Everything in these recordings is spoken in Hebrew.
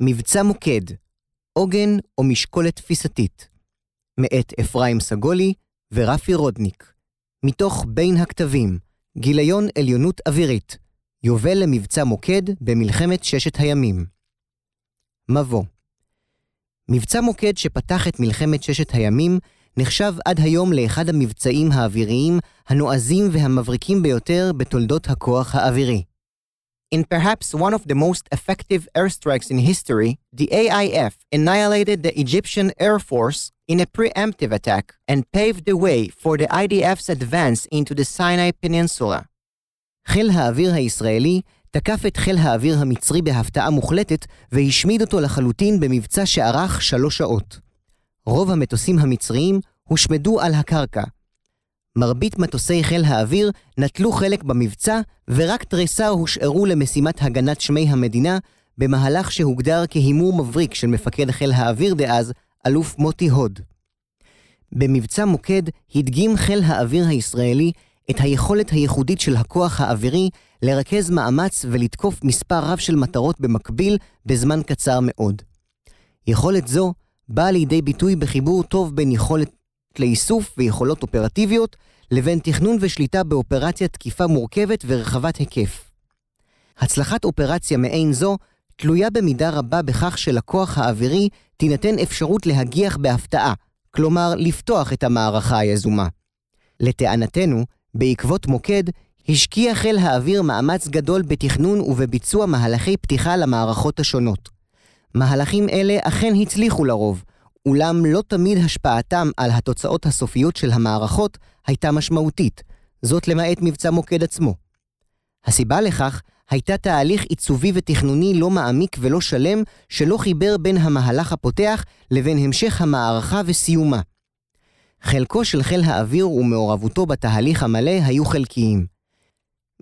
מבצע מוקד, עוגן או משקולת תפיסתית, מאת אפרים סגולי ורפי רודניק, מתוך בין הכתבים, גיליון עליונות אווירית, יובל למבצע מוקד במלחמת ששת הימים. מבוא מבצע מוקד שפתח את מלחמת ששת הימים נחשב עד היום לאחד המבצעים האוויריים הנועזים והמבריקים ביותר בתולדות הכוח האווירי. In perhaps one of the most effective airstrikes in history, the AIF annihilated the Egyptian Air Force in a preemptive attack and paved the way for the IDF's advance into the Sinai Peninsula. חיל האוויר הישראלי תקף את חיל האוויר המצרי בהפתעה מוחלטת והשמיד אותו לחלוטין במבצע שארך שלוש שעות. רוב המטוסים המצריים הושמדו על הקרקע. מרבית מטוסי חיל האוויר נטלו חלק במבצע, ורק תריסר הושארו למשימת הגנת שמי המדינה, במהלך שהוגדר כהימור מבריק של מפקד חיל האוויר דאז, אלוף מוטי הוד. במבצע מוקד הדגים חיל האוויר הישראלי את היכולת הייחודית של הכוח האווירי לרכז מאמץ ולתקוף מספר רב של מטרות במקביל בזמן קצר מאוד. יכולת זו באה לידי ביטוי בחיבור טוב בין יכולת לאיסוף ויכולות אופרטיביות, לבין תכנון ושליטה באופרציה תקיפה מורכבת ורחבת היקף. הצלחת אופרציה מעין זו תלויה במידה רבה בכך שלכוח האווירי תינתן אפשרות להגיח בהפתעה, כלומר לפתוח את המערכה היזומה. לטענתנו, בעקבות מוקד, השקיע חיל האוויר מאמץ גדול בתכנון ובביצוע מהלכי פתיחה למערכות השונות. מהלכים אלה אכן הצליחו לרוב, אולם לא תמיד השפעתם על התוצאות הסופיות של המערכות הייתה משמעותית, זאת למעט מבצע מוקד עצמו. הסיבה לכך הייתה תהליך עיצובי ותכנוני לא מעמיק ולא שלם, שלא חיבר בין המהלך הפותח לבין המשך המערכה וסיומה. חלקו של חיל האוויר ומעורבותו בתהליך המלא היו חלקיים.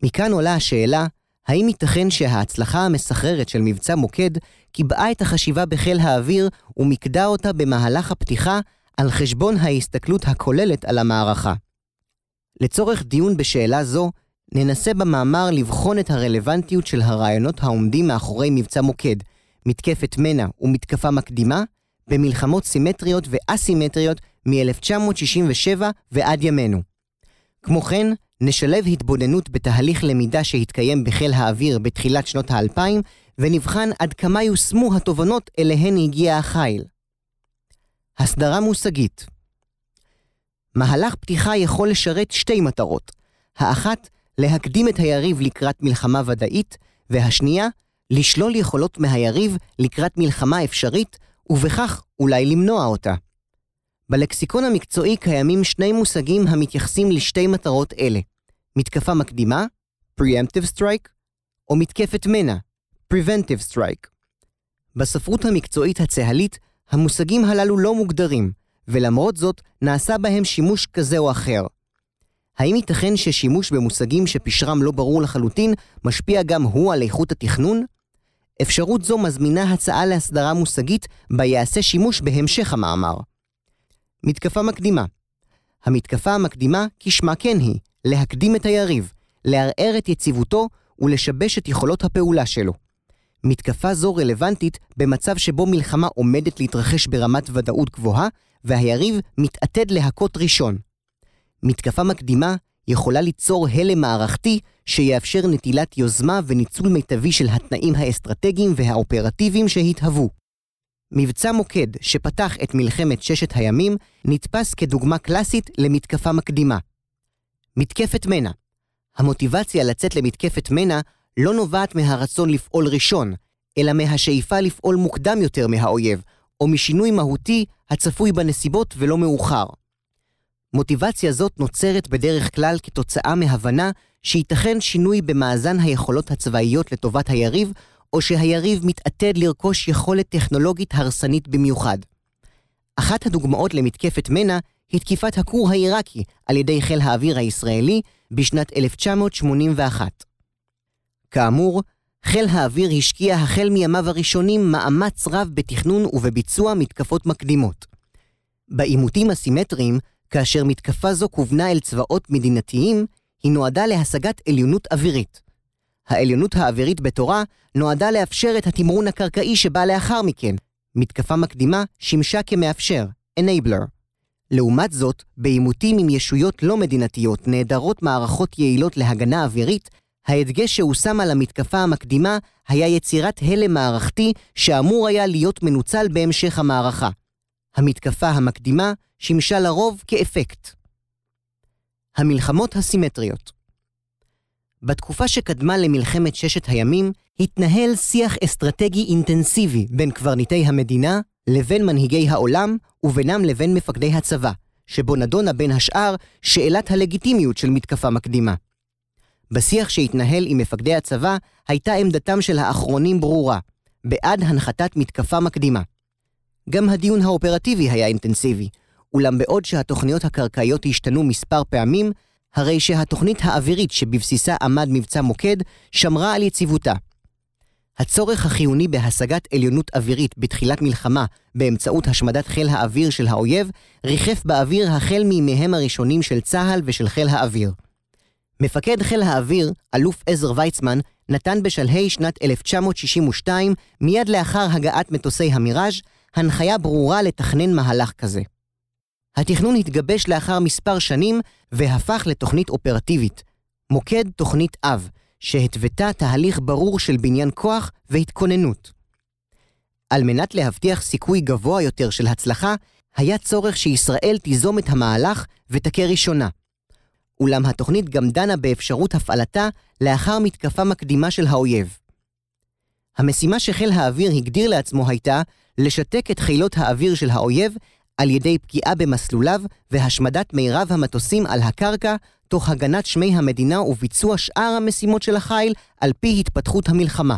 מכאן עולה השאלה, האם ייתכן שההצלחה המסחררת של מבצע מוקד קיבעה את החשיבה בחיל האוויר ומיקדה אותה במהלך הפתיחה על חשבון ההסתכלות הכוללת על המערכה. לצורך דיון בשאלה זו, ננסה במאמר לבחון את הרלוונטיות של הרעיונות העומדים מאחורי מבצע מוקד, מתקפת מנע ומתקפה מקדימה, במלחמות סימטריות ואסימטריות מ-1967 ועד ימינו. כמו כן, נשלב התבוננות בתהליך למידה שהתקיים בחיל האוויר בתחילת שנות האלפיים, ונבחן עד כמה יושמו התובנות אליהן הגיע החיל. הסדרה מושגית מהלך פתיחה יכול לשרת שתי מטרות. האחת, להקדים את היריב לקראת מלחמה ודאית, והשנייה, לשלול יכולות מהיריב לקראת מלחמה אפשרית, ובכך אולי למנוע אותה. בלקסיקון המקצועי קיימים שני מושגים המתייחסים לשתי מטרות אלה. מתקפה מקדימה, preemptive strike, או מתקפת מנע, preventive strike. בספרות המקצועית הצהלית, המושגים הללו לא מוגדרים, ולמרות זאת, נעשה בהם שימוש כזה או אחר. האם ייתכן ששימוש במושגים שפשרם לא ברור לחלוטין, משפיע גם הוא על איכות התכנון? אפשרות זו מזמינה הצעה להסדרה מושגית, בה יעשה שימוש בהמשך המאמר. מתקפה מקדימה המתקפה המקדימה, כשמה כן היא, להקדים את היריב, לערער את יציבותו ולשבש את יכולות הפעולה שלו. מתקפה זו רלוונטית במצב שבו מלחמה עומדת להתרחש ברמת ודאות גבוהה, והיריב מתעתד להכות ראשון. מתקפה מקדימה יכולה ליצור הלם מערכתי שיאפשר נטילת יוזמה וניצול מיטבי של התנאים האסטרטגיים והאופרטיביים שהתהוו. מבצע מוקד שפתח את מלחמת ששת הימים נתפס כדוגמה קלאסית למתקפה מקדימה. מתקפת מנע המוטיבציה לצאת למתקפת מנע לא נובעת מהרצון לפעול ראשון, אלא מהשאיפה לפעול מוקדם יותר מהאויב, או משינוי מהותי הצפוי בנסיבות ולא מאוחר. מוטיבציה זאת נוצרת בדרך כלל כתוצאה מהבנה שייתכן שינוי במאזן היכולות הצבאיות לטובת היריב, או שהיריב מתעתד לרכוש יכולת טכנולוגית הרסנית במיוחד. אחת הדוגמאות למתקפת מנע היא תקיפת הכור העיראקי על ידי חיל האוויר הישראלי בשנת 1981. כאמור, חיל האוויר השקיע החל מימיו הראשונים מאמץ רב בתכנון ובביצוע מתקפות מקדימות. בעימותים הסימטריים, כאשר מתקפה זו כוונה אל צבאות מדינתיים, היא נועדה להשגת עליונות אווירית. העליונות האווירית בתורה נועדה לאפשר את התמרון הקרקעי שבא לאחר מכן. מתקפה מקדימה שימשה כמאפשר, enabler. לעומת זאת, בעימותים עם ישויות לא מדינתיות נעדרות מערכות יעילות להגנה אווירית, ההדגש שהושם על המתקפה המקדימה היה יצירת הלם מערכתי שאמור היה להיות מנוצל בהמשך המערכה. המתקפה המקדימה שימשה לרוב כאפקט. המלחמות הסימטריות בתקופה שקדמה למלחמת ששת הימים, התנהל שיח אסטרטגי אינטנסיבי בין קברניטי המדינה לבין מנהיגי העולם ובינם לבין מפקדי הצבא, שבו נדונה בין השאר שאלת הלגיטימיות של מתקפה מקדימה. בשיח שהתנהל עם מפקדי הצבא, הייתה עמדתם של האחרונים ברורה, בעד הנחתת מתקפה מקדימה. גם הדיון האופרטיבי היה אינטנסיבי, אולם בעוד שהתוכניות הקרקעיות השתנו מספר פעמים, הרי שהתוכנית האווירית שבבסיסה עמד מבצע מוקד, שמרה על יציבותה. הצורך החיוני בהשגת עליונות אווירית בתחילת מלחמה באמצעות השמדת חיל האוויר של האויב, ריחף באוויר החל מימיהם הראשונים של צה"ל ושל חיל האוויר. מפקד חיל האוויר, אלוף עזר ויצמן, נתן בשלהי שנת 1962, מיד לאחר הגעת מטוסי המיראז', הנחיה ברורה לתכנן מהלך כזה. התכנון התגבש לאחר מספר שנים והפך לתוכנית אופרטיבית, מוקד תוכנית אב, שהתוותה תהליך ברור של בניין כוח והתכוננות. על מנת להבטיח סיכוי גבוה יותר של הצלחה, היה צורך שישראל תיזום את המהלך ותכה ראשונה. אולם התוכנית גם דנה באפשרות הפעלתה לאחר מתקפה מקדימה של האויב. המשימה שחיל האוויר הגדיר לעצמו הייתה לשתק את חילות האוויר של האויב על ידי פגיעה במסלוליו והשמדת מירב המטוסים על הקרקע, תוך הגנת שמי המדינה וביצוע שאר המשימות של החיל על פי התפתחות המלחמה.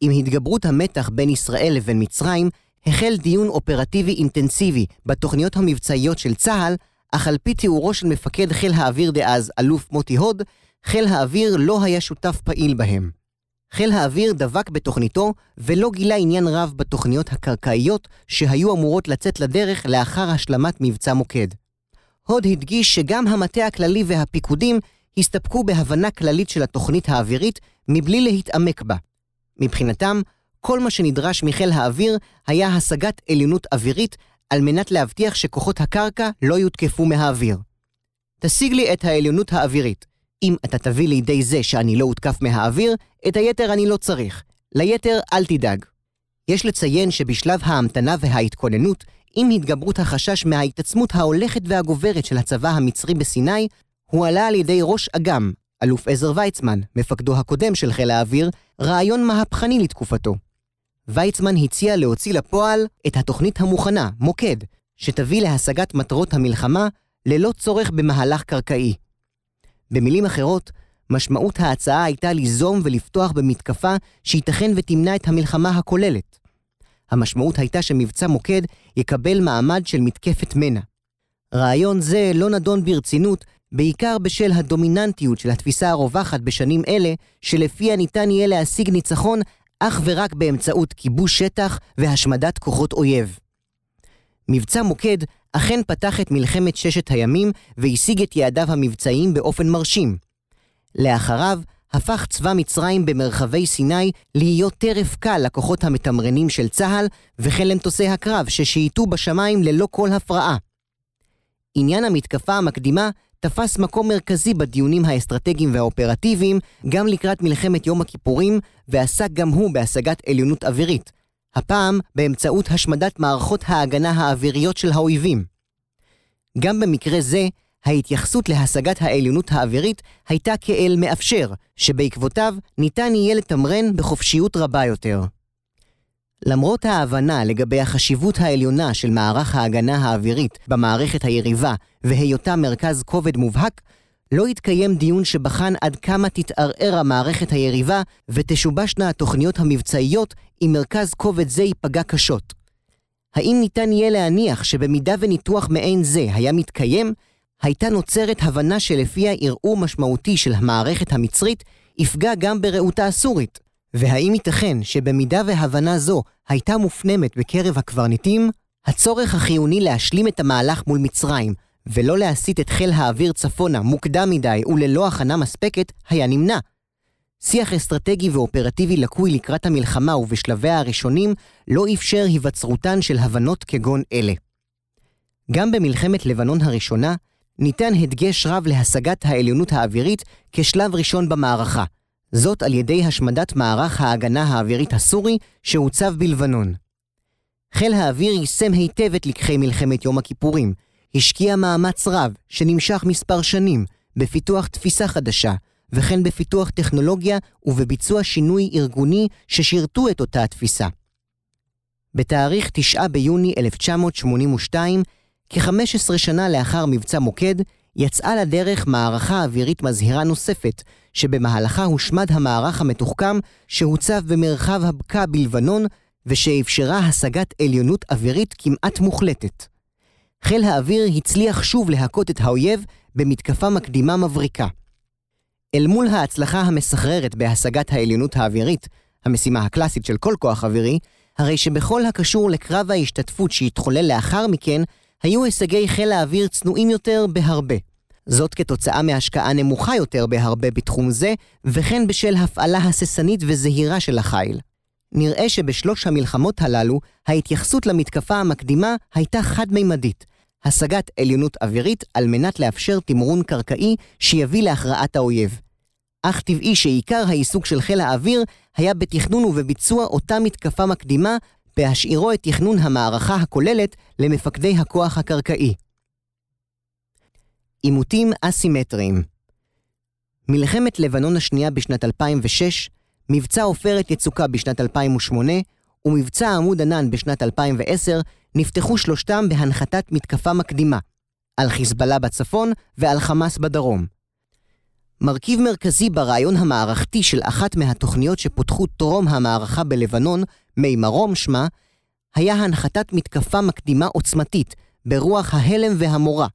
עם התגברות המתח בין ישראל לבין מצרים, החל דיון אופרטיבי אינטנסיבי בתוכניות המבצעיות של צה"ל, אך על פי תיאורו של מפקד חיל האוויר דאז, אלוף מוטי הוד, חיל האוויר לא היה שותף פעיל בהם. חיל האוויר דבק בתוכניתו ולא גילה עניין רב בתוכניות הקרקעיות שהיו אמורות לצאת לדרך לאחר השלמת מבצע מוקד. הוד הדגיש שגם המטה הכללי והפיקודים הסתפקו בהבנה כללית של התוכנית האווירית מבלי להתעמק בה. מבחינתם, כל מה שנדרש מחיל האוויר היה השגת עליונות אווירית על מנת להבטיח שכוחות הקרקע לא יותקפו מהאוויר. תשיג לי את העליונות האווירית. אם אתה תביא לידי זה שאני לא הותקף מהאוויר, את היתר אני לא צריך. ליתר אל תדאג. יש לציין שבשלב ההמתנה וההתכוננות, עם התגברות החשש מההתעצמות ההולכת והגוברת של הצבא המצרי בסיני, הוא עלה על ידי ראש אג"ם, אלוף עזר ויצמן, מפקדו הקודם של חיל האוויר, רעיון מהפכני לתקופתו. ויצמן הציע להוציא לפועל את התוכנית המוכנה, מוקד, שתביא להשגת מטרות המלחמה ללא צורך במהלך קרקעי. במילים אחרות, משמעות ההצעה הייתה ליזום ולפתוח במתקפה שייתכן ותמנע את המלחמה הכוללת. המשמעות הייתה שמבצע מוקד יקבל מעמד של מתקפת מנע. רעיון זה לא נדון ברצינות, בעיקר בשל הדומיננטיות של התפיסה הרווחת בשנים אלה, שלפיה ניתן יהיה להשיג ניצחון אך ורק באמצעות כיבוש שטח והשמדת כוחות אויב. מבצע מוקד אכן פתח את מלחמת ששת הימים והשיג את יעדיו המבצעיים באופן מרשים. לאחריו הפך צבא מצרים במרחבי סיני להיות טרף קל לכוחות המתמרנים של צה"ל וכן למטוסי הקרב ששייטו בשמיים ללא כל הפרעה. עניין המתקפה המקדימה תפס מקום מרכזי בדיונים האסטרטגיים והאופרטיביים גם לקראת מלחמת יום הכיפורים, ועסק גם הוא בהשגת עליונות אווירית, הפעם באמצעות השמדת מערכות ההגנה האוויריות של האויבים. גם במקרה זה, ההתייחסות להשגת העליונות האווירית הייתה כאל מאפשר, שבעקבותיו ניתן יהיה לתמרן בחופשיות רבה יותר. למרות ההבנה לגבי החשיבות העליונה של מערך ההגנה האווירית במערכת היריבה והיותה מרכז כובד מובהק, לא התקיים דיון שבחן עד כמה תתערער המערכת היריבה ותשובשנה התוכניות המבצעיות אם מרכז כובד זה ייפגע קשות. האם ניתן יהיה להניח שבמידה וניתוח מעין זה היה מתקיים, הייתה נוצרת הבנה שלפיה ערעור משמעותי של המערכת המצרית יפגע גם ברעותה הסורית? והאם ייתכן שבמידה והבנה זו הייתה מופנמת בקרב הקברניטים, הצורך החיוני להשלים את המהלך מול מצרים, ולא להסיט את חיל האוויר צפונה מוקדם מדי וללא הכנה מספקת, היה נמנע. שיח אסטרטגי ואופרטיבי לקוי לקראת המלחמה ובשלביה הראשונים לא אפשר היווצרותן של הבנות כגון אלה. גם במלחמת לבנון הראשונה, ניתן הדגש רב להשגת העליונות האווירית כשלב ראשון במערכה, זאת על ידי השמדת מערך ההגנה האווירית הסורי שהוצב בלבנון. חיל האוויר יישם היטב את לקחי מלחמת יום הכיפורים, השקיע מאמץ רב, שנמשך מספר שנים, בפיתוח תפיסה חדשה, וכן בפיתוח טכנולוגיה ובביצוע שינוי ארגוני ששירתו את אותה התפיסה. בתאריך 9 ביוני 1982, כ-15 שנה לאחר מבצע מוקד, יצאה לדרך מערכה אווירית מזהירה נוספת, שבמהלכה הושמד המערך המתוחכם שהוצב במרחב הבקעה בלבנון, ושאפשרה השגת עליונות אווירית כמעט מוחלטת. חיל האוויר הצליח שוב להכות את האויב במתקפה מקדימה מבריקה. אל מול ההצלחה המסחררת בהשגת העליונות האווירית, המשימה הקלאסית של כל כוח אווירי, הרי שבכל הקשור לקרב ההשתתפות שהתחולל לאחר מכן, היו הישגי חיל האוויר צנועים יותר בהרבה. זאת כתוצאה מהשקעה נמוכה יותר בהרבה בתחום זה, וכן בשל הפעלה הססנית וזהירה של החיל. נראה שבשלוש המלחמות הללו, ההתייחסות למתקפה המקדימה הייתה חד-מימדית, השגת עליונות אווירית על מנת לאפשר תמרון קרקעי שיביא להכרעת האויב. אך טבעי שעיקר העיסוק של חיל האוויר היה בתכנון ובביצוע אותה מתקפה מקדימה, בהשאירו את תכנון המערכה הכוללת למפקדי הכוח הקרקעי. עימותים אסימטריים מלחמת לבנון השנייה בשנת 2006, מבצע עופרת יצוקה בשנת 2008 ומבצע עמוד ענן בשנת 2010 נפתחו שלושתם בהנחתת מתקפה מקדימה, על חיזבאללה בצפון ועל חמאס בדרום. מרכיב מרכזי ברעיון המערכתי של אחת מהתוכניות שפותחו טרום המערכה בלבנון, מי מרום שמה, היה הנחתת מתקפה מקדימה עוצמתית, ברוח ההלם והמורה,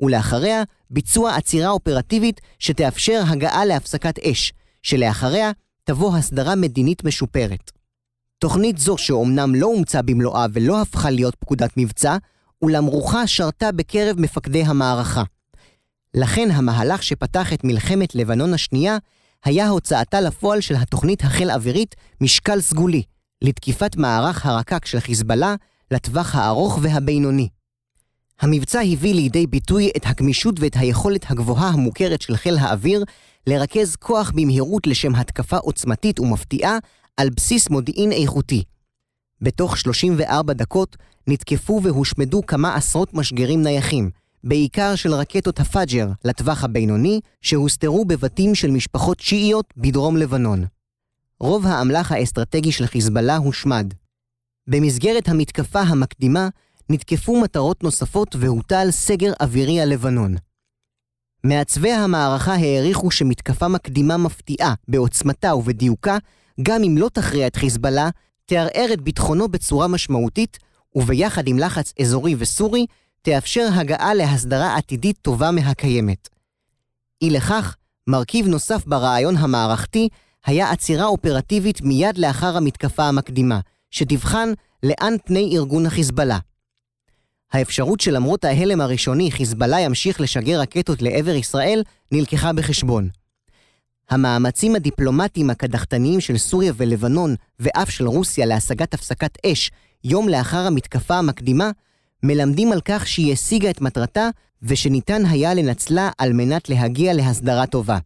ולאחריה ביצוע עצירה אופרטיבית שתאפשר הגעה להפסקת אש, שלאחריה תבוא הסדרה מדינית משופרת. תוכנית זו שאומנם לא אומצה במלואה ולא הפכה להיות פקודת מבצע, אולם רוחה שרתה בקרב מפקדי המערכה. לכן המהלך שפתח את מלחמת לבנון השנייה היה הוצאתה לפועל של התוכנית החיל אווירית משקל סגולי, לתקיפת מערך הרקק של חיזבאללה לטווח הארוך והבינוני. המבצע הביא לידי ביטוי את הגמישות ואת היכולת הגבוהה המוכרת של חיל האוויר לרכז כוח במהירות לשם התקפה עוצמתית ומפתיעה על בסיס מודיעין איכותי. בתוך 34 דקות נתקפו והושמדו כמה עשרות משגרים נייחים, בעיקר של רקטות הפאג'ר לטווח הבינוני, שהוסתרו בבתים של משפחות שיעיות בדרום לבנון. רוב האמל"ח האסטרטגי של חיזבאללה הושמד. במסגרת המתקפה המקדימה, נתקפו מטרות נוספות והוטל סגר אווירי על לבנון. מעצבי המערכה העריכו שמתקפה מקדימה מפתיעה בעוצמתה ובדיוקה, גם אם לא תכריע את חיזבאללה, תערער את ביטחונו בצורה משמעותית, וביחד עם לחץ אזורי וסורי, תאפשר הגעה להסדרה עתידית טובה מהקיימת. אי לכך, מרכיב נוסף ברעיון המערכתי היה עצירה אופרטיבית מיד לאחר המתקפה המקדימה, שתבחן לאן פני ארגון החיזבאללה. האפשרות שלמרות ההלם הראשוני חיזבאללה ימשיך לשגר רקטות לעבר ישראל נלקחה בחשבון. המאמצים הדיפלומטיים הקדחתניים של סוריה ולבנון ואף של רוסיה להשגת הפסקת אש יום לאחר המתקפה המקדימה מלמדים על כך שהיא השיגה את מטרתה ושניתן היה לנצלה על מנת להגיע להסדרה טובה.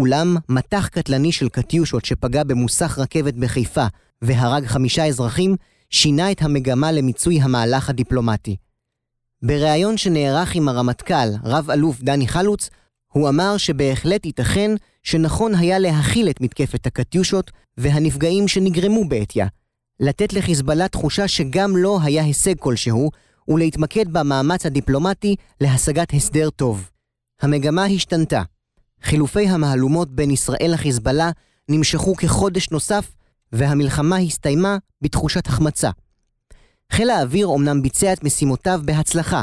אולם מטח קטלני של קטיושות שפגע במוסך רכבת בחיפה והרג חמישה אזרחים, שינה את המגמה למיצוי המהלך הדיפלומטי. בריאיון שנערך עם הרמטכ"ל, רב-אלוף דני חלוץ, הוא אמר שבהחלט ייתכן שנכון היה להכיל את מתקפת הקטיושות והנפגעים שנגרמו בעטיה, לתת לחיזבאללה תחושה שגם לו לא היה הישג כלשהו, ולהתמקד במאמץ הדיפלומטי להשגת הסדר טוב. המגמה השתנתה. חילופי המהלומות בין ישראל לחיזבאללה נמשכו כחודש נוסף, והמלחמה הסתיימה בתחושת החמצה. חיל האוויר אומנם ביצע את משימותיו בהצלחה,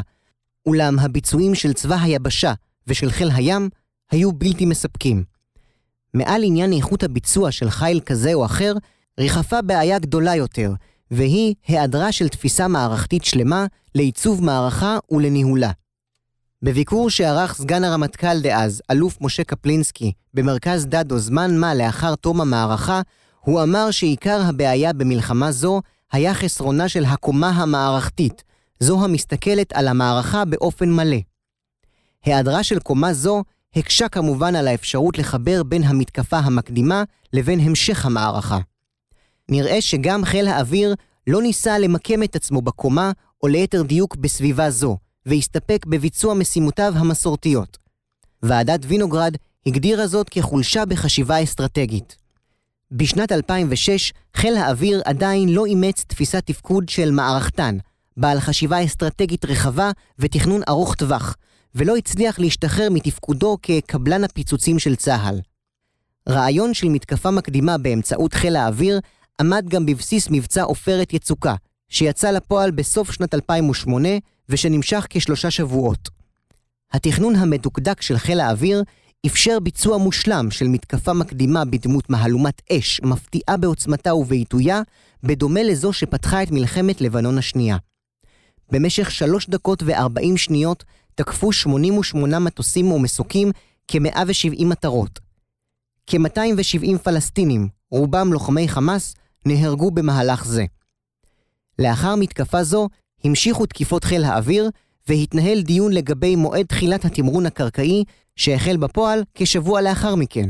אולם הביצועים של צבא היבשה ושל חיל הים היו בלתי מספקים. מעל עניין איכות הביצוע של חיל כזה או אחר, ריחפה בעיה גדולה יותר, והיא היעדרה של תפיסה מערכתית שלמה לעיצוב מערכה ולניהולה. בביקור שערך סגן הרמטכ"ל דאז, אלוף משה קפלינסקי, במרכז דדו זמן מה לאחר תום המערכה, הוא אמר שעיקר הבעיה במלחמה זו היה חסרונה של הקומה המערכתית, זו המסתכלת על המערכה באופן מלא. היעדרה של קומה זו הקשה כמובן על האפשרות לחבר בין המתקפה המקדימה לבין המשך המערכה. נראה שגם חיל האוויר לא ניסה למקם את עצמו בקומה, או ליתר דיוק בסביבה זו, והסתפק בביצוע משימותיו המסורתיות. ועדת וינוגרד הגדירה זאת כחולשה בחשיבה אסטרטגית. בשנת 2006 חיל האוויר עדיין לא אימץ תפיסת תפקוד של מערכתן, בעל חשיבה אסטרטגית רחבה ותכנון ארוך טווח, ולא הצליח להשתחרר מתפקודו כקבלן הפיצוצים של צה"ל. רעיון של מתקפה מקדימה באמצעות חיל האוויר עמד גם בבסיס מבצע עופרת יצוקה, שיצא לפועל בסוף שנת 2008 ושנמשך כשלושה שבועות. התכנון המדוקדק של חיל האוויר אפשר ביצוע מושלם של מתקפה מקדימה בדמות מהלומת אש מפתיעה בעוצמתה ובעיתויה, בדומה לזו שפתחה את מלחמת לבנון השנייה. במשך שלוש דקות וארבעים שניות תקפו 88 מטוסים ומסוקים כ-170 מטרות. כ-270 פלסטינים, רובם לוחמי חמאס, נהרגו במהלך זה. לאחר מתקפה זו המשיכו תקיפות חיל האוויר, והתנהל דיון לגבי מועד תחילת התמרון הקרקעי, שהחל בפועל כשבוע לאחר מכן.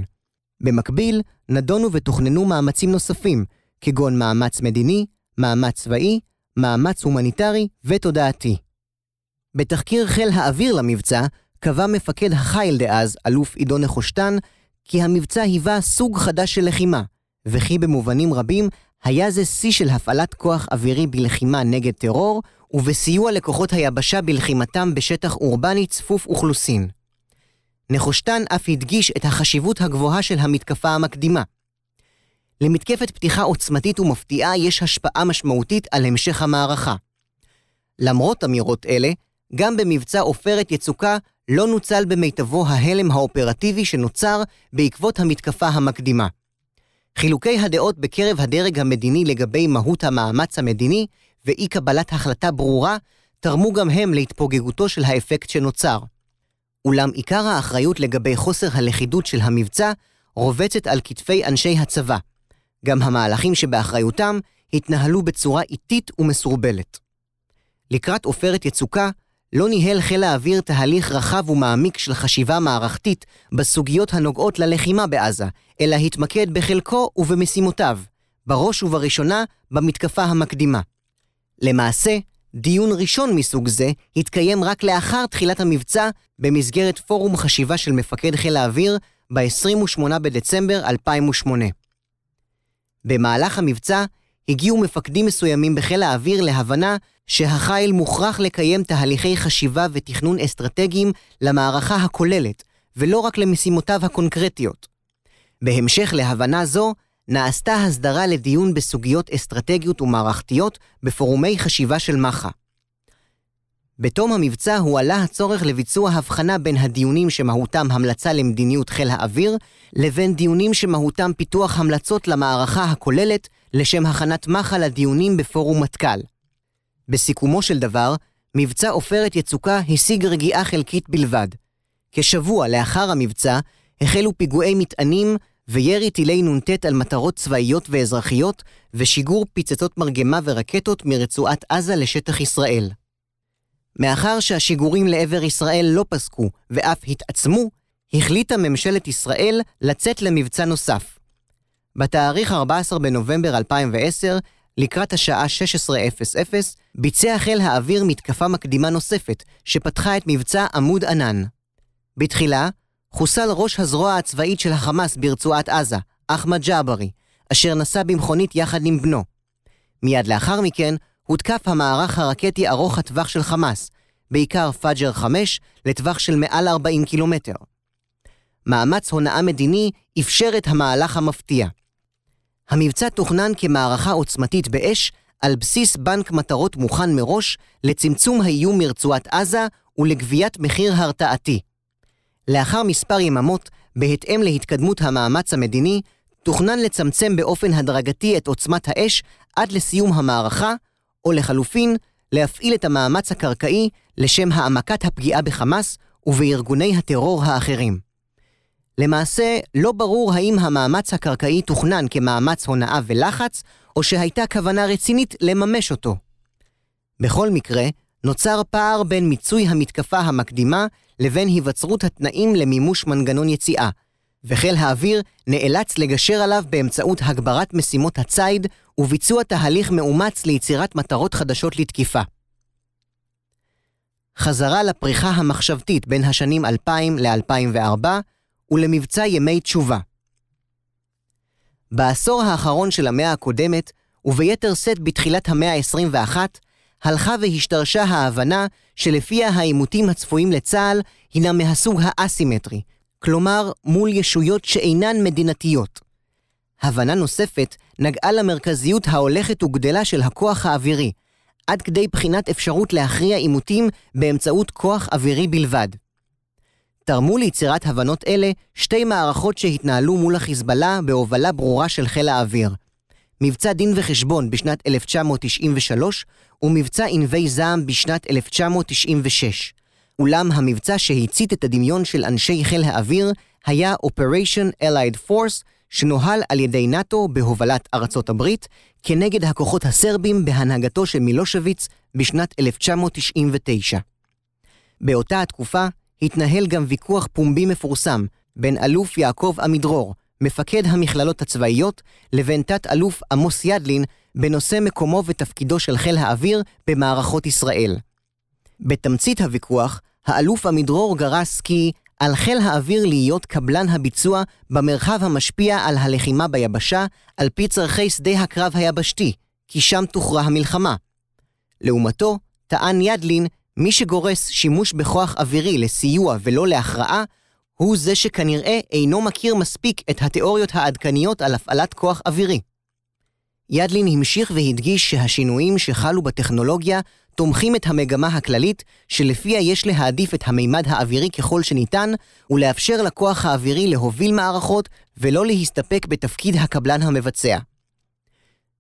במקביל, נדונו ותוכננו מאמצים נוספים, כגון מאמץ מדיני, מאמץ צבאי, מאמץ הומניטרי ותודעתי. בתחקיר חיל האוויר למבצע, קבע מפקד החיל דאז, אלוף עידו נחושתן, כי המבצע היווה סוג חדש של לחימה, וכי במובנים רבים היה זה שיא של הפעלת כוח אווירי בלחימה נגד טרור, ובסיוע לכוחות היבשה בלחימתם בשטח אורבני צפוף אוכלוסין. נחושתן אף הדגיש את החשיבות הגבוהה של המתקפה המקדימה. למתקפת פתיחה עוצמתית ומפתיעה יש השפעה משמעותית על המשך המערכה. למרות אמירות אלה, גם במבצע עופרת יצוקה לא נוצל במיטבו ההלם האופרטיבי שנוצר בעקבות המתקפה המקדימה. חילוקי הדעות בקרב הדרג המדיני לגבי מהות המאמץ המדיני ואי קבלת החלטה ברורה תרמו גם הם להתפוגגותו של האפקט שנוצר. אולם עיקר האחריות לגבי חוסר הלכידות של המבצע רובצת על כתפי אנשי הצבא. גם המהלכים שבאחריותם התנהלו בצורה איטית ומסורבלת. לקראת עופרת יצוקה, לא ניהל חיל האוויר תהליך רחב ומעמיק של חשיבה מערכתית בסוגיות הנוגעות ללחימה בעזה, אלא התמקד בחלקו ובמשימותיו, בראש ובראשונה במתקפה המקדימה. למעשה, דיון ראשון מסוג זה התקיים רק לאחר תחילת המבצע במסגרת פורום חשיבה של מפקד חיל האוויר ב-28 בדצמבר 2008. במהלך המבצע הגיעו מפקדים מסוימים בחיל האוויר להבנה שהחיל מוכרח לקיים תהליכי חשיבה ותכנון אסטרטגיים למערכה הכוללת, ולא רק למשימותיו הקונקרטיות. בהמשך להבנה זו, נעשתה הסדרה לדיון בסוגיות אסטרטגיות ומערכתיות בפורומי חשיבה של מח"א. בתום המבצע הועלה הצורך לביצוע הבחנה בין הדיונים שמהותם המלצה למדיניות חיל האוויר, לבין דיונים שמהותם פיתוח המלצות למערכה הכוללת לשם הכנת מח"א לדיונים בפורום מטכ"ל. בסיכומו של דבר, מבצע עופרת יצוקה השיג רגיעה חלקית בלבד. כשבוע לאחר המבצע, החלו פיגועי מטענים וירי טילי נ"ט על מטרות צבאיות ואזרחיות, ושיגור פצצות מרגמה ורקטות מרצועת עזה לשטח ישראל. מאחר שהשיגורים לעבר ישראל לא פסקו ואף התעצמו, החליטה ממשלת ישראל לצאת למבצע נוסף. בתאריך 14 בנובמבר 2010, לקראת השעה 16:00, ביצע חיל האוויר מתקפה מקדימה נוספת, שפתחה את מבצע עמוד ענן. בתחילה, חוסל ראש הזרוע הצבאית של החמאס ברצועת עזה, אחמד ג'עברי, אשר נסע במכונית יחד עם בנו. מיד לאחר מכן, הותקף המערך הרקטי ארוך הטווח של חמאס, בעיקר פאג'ר 5, לטווח של מעל 40 קילומטר. מאמץ הונאה מדיני אפשר את המהלך המפתיע. המבצע תוכנן כמערכה עוצמתית באש על בסיס בנק מטרות מוכן מראש לצמצום האיום מרצועת עזה ולגביית מחיר הרתעתי. לאחר מספר יממות, בהתאם להתקדמות המאמץ המדיני, תוכנן לצמצם באופן הדרגתי את עוצמת האש עד לסיום המערכה, או לחלופין, להפעיל את המאמץ הקרקעי לשם העמקת הפגיעה בחמאס ובארגוני הטרור האחרים. למעשה, לא ברור האם המאמץ הקרקעי תוכנן כמאמץ הונאה ולחץ, או שהייתה כוונה רצינית לממש אותו. בכל מקרה, נוצר פער בין מיצוי המתקפה המקדימה לבין היווצרות התנאים למימוש מנגנון יציאה, וחיל האוויר נאלץ לגשר עליו באמצעות הגברת משימות הציד וביצוע תהליך מאומץ ליצירת מטרות חדשות לתקיפה. חזרה לפריחה המחשבתית בין השנים 2000 ל-2004 ולמבצע ימי תשובה. בעשור האחרון של המאה הקודמת, וביתר שאת בתחילת המאה ה-21, הלכה והשתרשה ההבנה שלפיה העימותים הצפויים לצה"ל הינם מהסוג האסימטרי, כלומר מול ישויות שאינן מדינתיות. הבנה נוספת נגעה למרכזיות ההולכת וגדלה של הכוח האווירי, עד כדי בחינת אפשרות להכריע עימותים באמצעות כוח אווירי בלבד. תרמו ליצירת הבנות אלה שתי מערכות שהתנהלו מול החיזבאללה בהובלה ברורה של חיל האוויר. מבצע דין וחשבון בשנת 1993 ומבצע ענבי זעם בשנת 1996. אולם המבצע שהצית את הדמיון של אנשי חיל האוויר היה Operation Allied Force, שנוהל על ידי נאט"ו בהובלת ארצות הברית, כנגד הכוחות הסרבים בהנהגתו של מילושוויץ בשנת 1999. באותה התקופה התנהל גם ויכוח פומבי מפורסם בין אלוף יעקב עמידרור, מפקד המכללות הצבאיות, לבין תת-אלוף עמוס ידלין בנושא מקומו ותפקידו של חיל האוויר במערכות ישראל. בתמצית הוויכוח, האלוף עמידרור גרס כי על חיל האוויר להיות קבלן הביצוע במרחב המשפיע על הלחימה ביבשה, על פי צורכי שדה הקרב היבשתי, כי שם תוכרע המלחמה. לעומתו, טען ידלין, מי שגורס שימוש בכוח אווירי לסיוע ולא להכרעה, הוא זה שכנראה אינו מכיר מספיק את התיאוריות העדכניות על הפעלת כוח אווירי. ידלין המשיך והדגיש שהשינויים שחלו בטכנולוגיה תומכים את המגמה הכללית שלפיה יש להעדיף את המימד האווירי ככל שניתן ולאפשר לכוח האווירי להוביל מערכות ולא להסתפק בתפקיד הקבלן המבצע.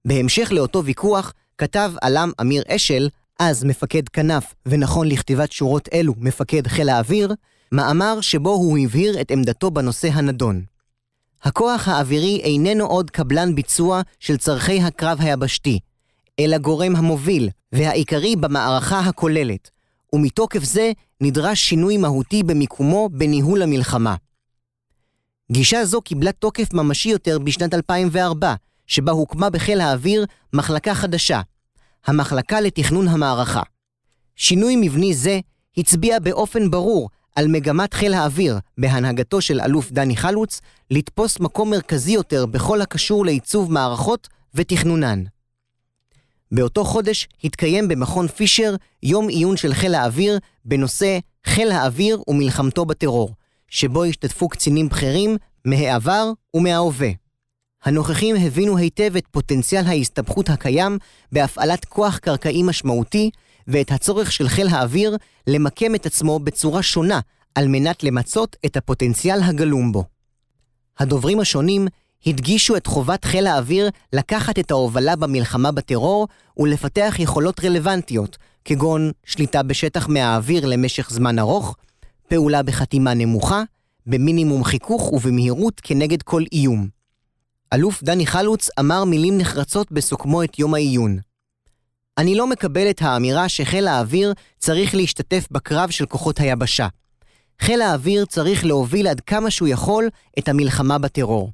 בהמשך לאותו ויכוח, כתב עלם אמיר אשל, אז מפקד כנף ונכון לכתיבת שורות אלו מפקד חיל האוויר, מאמר שבו הוא הבהיר את עמדתו בנושא הנדון. הכוח האווירי איננו עוד קבלן ביצוע של צורכי הקרב היבשתי, אלא גורם המוביל והעיקרי במערכה הכוללת, ומתוקף זה נדרש שינוי מהותי במיקומו בניהול המלחמה. גישה זו קיבלה תוקף ממשי יותר בשנת 2004, שבה הוקמה בחיל האוויר מחלקה חדשה, המחלקה לתכנון המערכה. שינוי מבני זה הצביע באופן ברור על מגמת חיל האוויר, בהנהגתו של אלוף דני חלוץ, לתפוס מקום מרכזי יותר בכל הקשור לעיצוב מערכות ותכנונן. באותו חודש התקיים במכון פישר יום עיון של חיל האוויר בנושא חיל האוויר ומלחמתו בטרור, שבו השתתפו קצינים בכירים מהעבר ומההווה. הנוכחים הבינו היטב את פוטנציאל ההסתבכות הקיים בהפעלת כוח קרקעי משמעותי ואת הצורך של חיל האוויר למקם את עצמו בצורה שונה על מנת למצות את הפוטנציאל הגלום בו. הדוברים השונים הדגישו את חובת חיל האוויר לקחת את ההובלה במלחמה בטרור ולפתח יכולות רלוונטיות, כגון שליטה בשטח מהאוויר למשך זמן ארוך, פעולה בחתימה נמוכה, במינימום חיכוך ובמהירות כנגד כל איום. אלוף דני חלוץ אמר מילים נחרצות בסוכמו את יום העיון. אני לא מקבל את האמירה שחיל האוויר צריך להשתתף בקרב של כוחות היבשה. חיל האוויר צריך להוביל עד כמה שהוא יכול את המלחמה בטרור.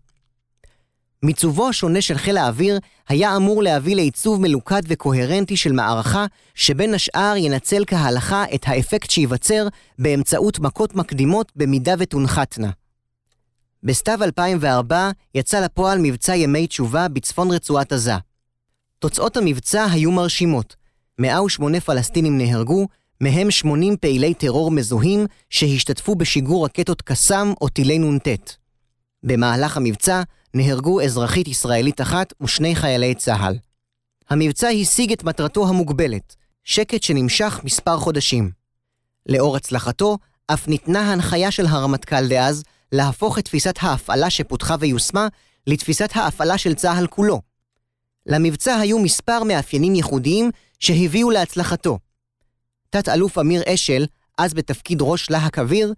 מיצובו השונה של חיל האוויר היה אמור להביא לעיצוב מלוכד וקוהרנטי של מערכה, שבין השאר ינצל כהלכה את האפקט שייווצר באמצעות מכות מקדימות במידה ותונחתנה. בסתיו 2004 יצא לפועל מבצע ימי תשובה בצפון רצועת עזה. תוצאות המבצע היו מרשימות. 108 פלסטינים נהרגו, מהם 80 פעילי טרור מזוהים שהשתתפו בשיגור רקטות קסאם או טילי נ"ט. במהלך המבצע נהרגו אזרחית ישראלית אחת ושני חיילי צה"ל. המבצע השיג את מטרתו המוגבלת, שקט שנמשך מספר חודשים. לאור הצלחתו, אף ניתנה הנחיה של הרמטכ"ל דאז להפוך את תפיסת ההפעלה שפותחה ויושמה לתפיסת ההפעלה של צה"ל כולו. למבצע היו מספר מאפיינים ייחודיים שהביאו להצלחתו. תת-אלוף אמיר אשל, אז בתפקיד ראש להק אוויר,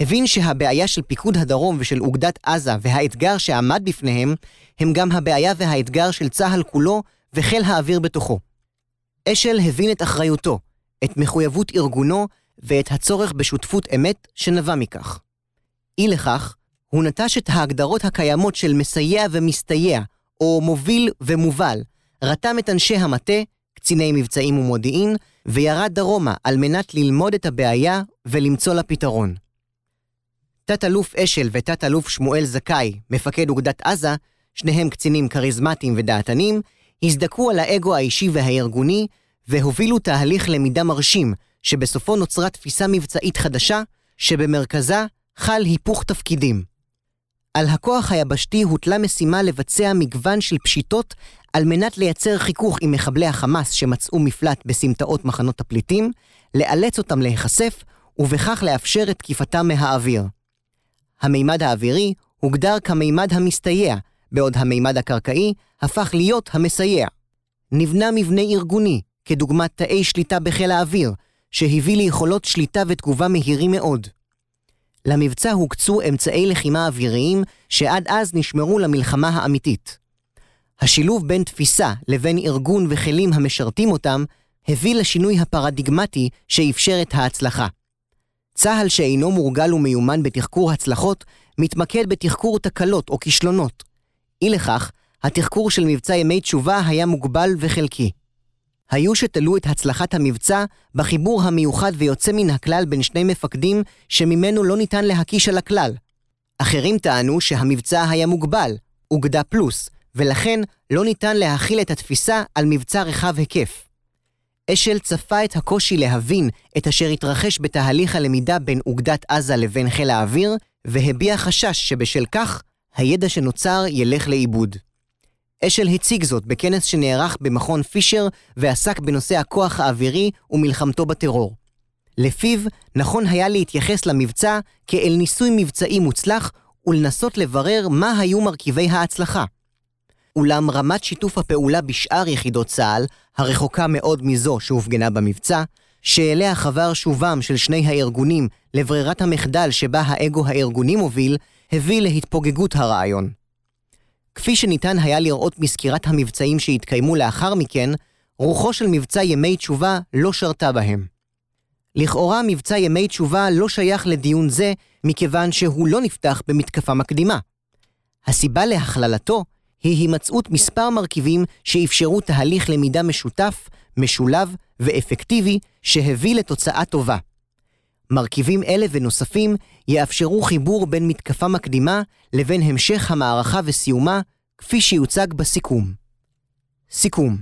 הבין שהבעיה של פיקוד הדרום ושל אוגדת עזה והאתגר שעמד בפניהם, הם גם הבעיה והאתגר של צה"ל כולו וחיל האוויר בתוכו. אשל הבין את אחריותו, את מחויבות ארגונו ואת הצורך בשותפות אמת שנבע מכך. אי לכך, הוא נטש את ההגדרות הקיימות של מסייע ומסתייע, או מוביל ומובל, רתם את אנשי המטה, קציני מבצעים ומודיעין, וירד דרומה על מנת ללמוד את הבעיה ולמצוא לה פתרון. תת-אלוף אשל ותת-אלוף שמואל זכאי, מפקד אוגדת עזה, שניהם קצינים כריזמטיים ודעתנים, הזדכו על האגו האישי והארגוני, והובילו תהליך למידה מרשים, שבסופו נוצרה תפיסה מבצעית חדשה, שבמרכזה חל היפוך תפקידים. על הכוח היבשתי הוטלה משימה לבצע מגוון של פשיטות על מנת לייצר חיכוך עם מחבלי החמאס שמצאו מפלט בסמטאות מחנות הפליטים, לאלץ אותם להיחשף, ובכך לאפשר את תקיפתם מהאוויר. המימד האווירי הוגדר כמימד המסתייע, בעוד המימד הקרקעי הפך להיות המסייע. נבנה מבנה ארגוני, כדוגמת תאי שליטה בחיל האוויר, שהביא ליכולות שליטה ותגובה מהירים מאוד. למבצע הוקצו אמצעי לחימה אוויריים שעד אז נשמרו למלחמה האמיתית. השילוב בין תפיסה לבין ארגון וכלים המשרתים אותם, הביא לשינוי הפרדיגמטי שאפשר את ההצלחה. צה"ל שאינו מורגל ומיומן בתחקור הצלחות, מתמקד בתחקור תקלות או כישלונות. אי לכך, התחקור של מבצע ימי תשובה היה מוגבל וחלקי. היו שתלו את הצלחת המבצע בחיבור המיוחד ויוצא מן הכלל בין שני מפקדים שממנו לא ניתן להקיש על הכלל. אחרים טענו שהמבצע היה מוגבל, אוגדה פלוס, ולכן לא ניתן להכיל את התפיסה על מבצע רחב היקף. אשל צפה את הקושי להבין את אשר התרחש בתהליך הלמידה בין אוגדת עזה לבין חיל האוויר, והביע חשש שבשל כך הידע שנוצר ילך לאיבוד. אשל הציג זאת בכנס שנערך במכון פישר ועסק בנושא הכוח האווירי ומלחמתו בטרור. לפיו, נכון היה להתייחס למבצע כאל ניסוי מבצעי מוצלח ולנסות לברר מה היו מרכיבי ההצלחה. אולם רמת שיתוף הפעולה בשאר יחידות צה"ל, הרחוקה מאוד מזו שהופגנה במבצע, שאליה חבר שובם של שני הארגונים לברירת המחדל שבה האגו הארגוני מוביל, הביא להתפוגגות הרעיון. כפי שניתן היה לראות מסקירת המבצעים שהתקיימו לאחר מכן, רוחו של מבצע ימי תשובה לא שרתה בהם. לכאורה מבצע ימי תשובה לא שייך לדיון זה, מכיוון שהוא לא נפתח במתקפה מקדימה. הסיבה להכללתו היא הימצאות מספר מרכיבים שאפשרו תהליך למידה משותף, משולב ואפקטיבי שהביא לתוצאה טובה. מרכיבים אלה ונוספים יאפשרו חיבור בין מתקפה מקדימה לבין המשך המערכה וסיומה, כפי שיוצג בסיכום. סיכום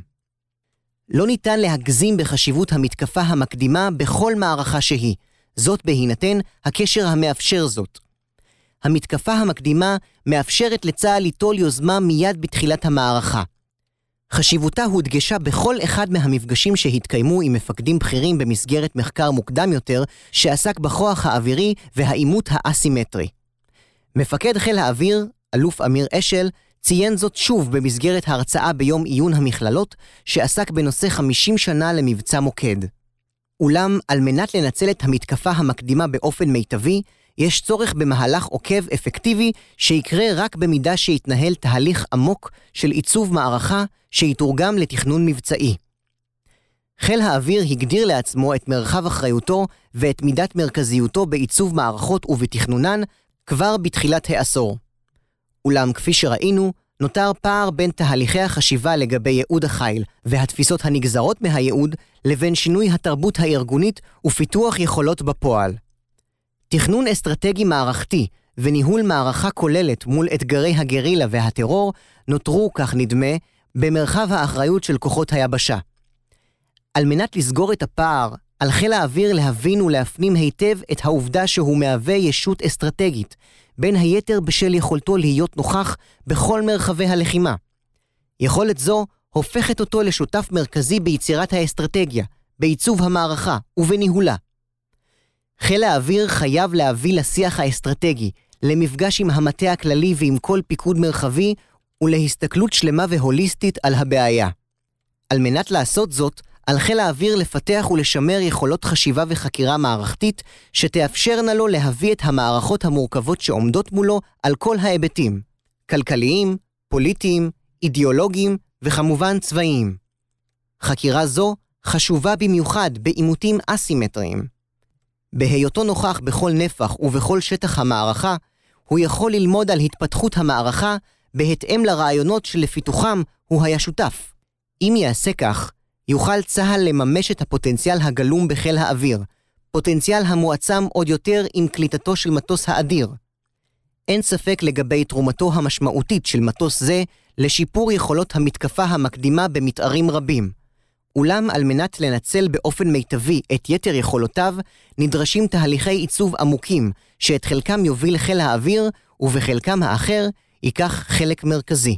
לא ניתן להגזים בחשיבות המתקפה המקדימה בכל מערכה שהיא, זאת בהינתן הקשר המאפשר זאת. המתקפה המקדימה מאפשרת לצה"ל ליטול יוזמה מיד בתחילת המערכה. חשיבותה הודגשה בכל אחד מהמפגשים שהתקיימו עם מפקדים בכירים במסגרת מחקר מוקדם יותר, שעסק בכוח האווירי והעימות האסימטרי. מפקד חיל האוויר, אלוף אמיר אשל, ציין זאת שוב במסגרת הרצאה ביום עיון המכללות, שעסק בנושא 50 שנה למבצע מוקד. אולם, על מנת לנצל את המתקפה המקדימה באופן מיטבי, יש צורך במהלך עוקב אפקטיבי שיקרה רק במידה שיתנהל תהליך עמוק של עיצוב מערכה שיתורגם לתכנון מבצעי. חיל האוויר הגדיר לעצמו את מרחב אחריותו ואת מידת מרכזיותו בעיצוב מערכות ובתכנונן כבר בתחילת העשור. אולם כפי שראינו, נותר פער בין תהליכי החשיבה לגבי ייעוד החיל והתפיסות הנגזרות מהייעוד, לבין שינוי התרבות הארגונית ופיתוח יכולות בפועל. תכנון אסטרטגי מערכתי וניהול מערכה כוללת מול אתגרי הגרילה והטרור נותרו, כך נדמה, במרחב האחריות של כוחות היבשה. על מנת לסגור את הפער, על חיל האוויר להבין ולהפנים היטב את העובדה שהוא מהווה ישות אסטרטגית, בין היתר בשל יכולתו להיות נוכח בכל מרחבי הלחימה. יכולת זו הופכת אותו לשותף מרכזי ביצירת האסטרטגיה, בעיצוב המערכה ובניהולה. חיל האוויר חייב להביא לשיח האסטרטגי, למפגש עם המטה הכללי ועם כל פיקוד מרחבי, ולהסתכלות שלמה והוליסטית על הבעיה. על מנת לעשות זאת, על חיל האוויר לפתח ולשמר יכולות חשיבה וחקירה מערכתית שתאפשרנה לו להביא את המערכות המורכבות שעומדות מולו על כל ההיבטים, כלכליים, פוליטיים, אידיאולוגיים וכמובן צבאיים. חקירה זו חשובה במיוחד בעימותים אסימטריים. בהיותו נוכח בכל נפח ובכל שטח המערכה, הוא יכול ללמוד על התפתחות המערכה בהתאם לרעיונות שלפיתוחם הוא היה שותף. אם יעשה כך, יוכל צה"ל לממש את הפוטנציאל הגלום בחיל האוויר, פוטנציאל המועצם עוד יותר עם קליטתו של מטוס האדיר. אין ספק לגבי תרומתו המשמעותית של מטוס זה לשיפור יכולות המתקפה המקדימה במתארים רבים. אולם על מנת לנצל באופן מיטבי את יתר יכולותיו, נדרשים תהליכי עיצוב עמוקים, שאת חלקם יוביל חיל האוויר, ובחלקם האחר ייקח חלק מרכזי.